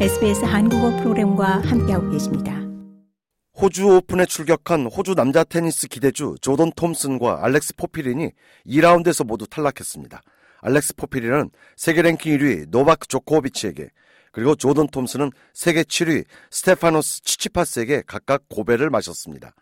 SBS 한국어 프로그램과 함께하고 계십니다. 호주 오픈에 출격한 호주 남자 테니스 기대주 조던 톰슨과 알렉스 포피린이 2라운드에서 모두 탈락했습니다. 알렉스 포피린은 세계 랭킹 1위 노바크 조코비치에게 그리고 조던 톰슨은 세계 7위 스테파노스 치치파스에게 각각 고배를 마셨습니다.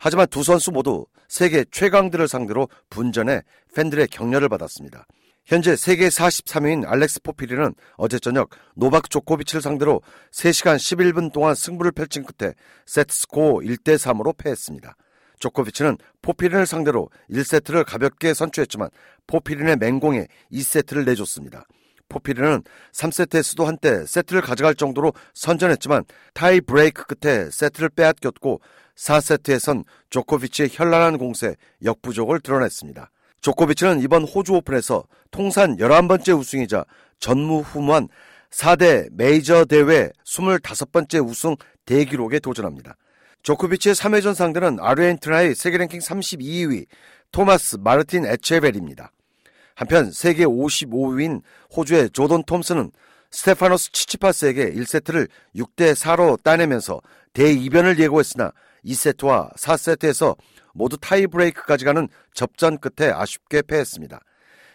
하지만 두 선수 모두 세계 최강들을 상대로 분전해 팬들의 격려를 받았습니다. 현재 세계 43위인 알렉스 포피린은 어제 저녁 노바크 조코비치를 상대로 3시간 11분 동안 승부를 펼친 끝에 세트스코어 1대 3으로 패했습니다. 조코비치는 포피린을 상대로 1세트를 가볍게 선취했지만 포피린의 맹공에 2세트를 내줬습니다. 포피린은 3세트에서도 한때 세트를 가져갈 정도로 선전했지만 타이 브레이크 끝에 세트를 빼앗겼고 4세트에선 조코비치의 현란한 공세, 역부족을 드러냈습니다. 조코비치는 이번 호주 오픈에서 통산 11번째 우승이자 전무후무한 4대 메이저 대회 25번째 우승 대기록에 도전합니다. 조코비치의 3회전 상대는 아르헨티나의 세계 랭킹 32위 토마스 마르틴 에체벨입니다. 한편 세계 55위인 호주의 조던 톰슨은 스테파노스 치치파스에게 1세트를 6대 4로 따내면서 대이변을 예고했으나 2세트와 4세트에서 모두 타이브레이크까지 가는 접전 끝에 아쉽게 패했습니다.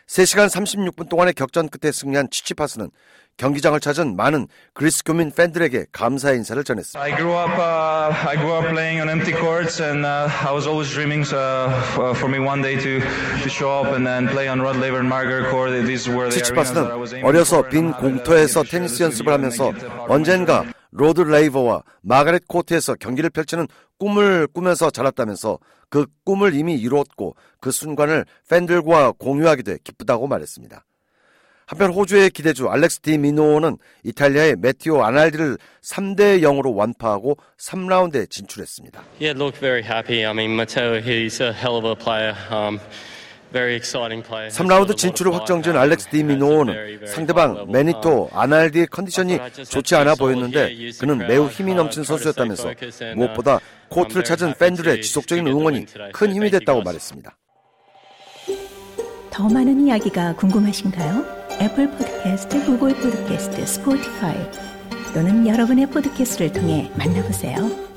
3시간 36분 동안의 격전 끝에 승리한 치치파스는 경기장을 찾은 많은 그리스 교민 팬들에게 감사 인사를 전했습니다. I grew up, uh, I grew up playing on empty courts, and uh, I was always dreaming uh, for me one day to to show up and then play on Rod Laver and Margaret Court. These were the arenas that I was 치치파스는 어려서. 빈 공터에서 테니스 연습을 하면서 언젠가 로드 레이버와 마가렛 코트에서 경기를 펼치는 꿈을 꾸면서 자랐다면서 그 꿈을 이미 이루었고 그 순간을 팬들과 공유하게 돼 기쁘다고 말했습니다. 한편 호주의 기대주 알렉스 디 미노는 이탈리아의 마테오 아날디를 3대 0으로 완파하고 3라운드에 진출했습니다. Yeah, look, very happy. I mean, Matteo, he's a hell of a player. Um. 3라운드 진출을 확정지은 알렉스 디 미노는 상대방 마테오 아날디의 컨디션이 좋지 않아 보였는데 그는 매우 힘이 넘치는 선수였다면서 무엇보다 코트를 찾은 팬들의 지속적인 응원이 큰 힘이 됐다고 말했습니다. 더 많은 이야기가 궁금하신가요? 애플 포드캐스트, 구글 포드캐스트, 스포티파이 또는 여러분의 포드캐스트를 통해 만나보세요.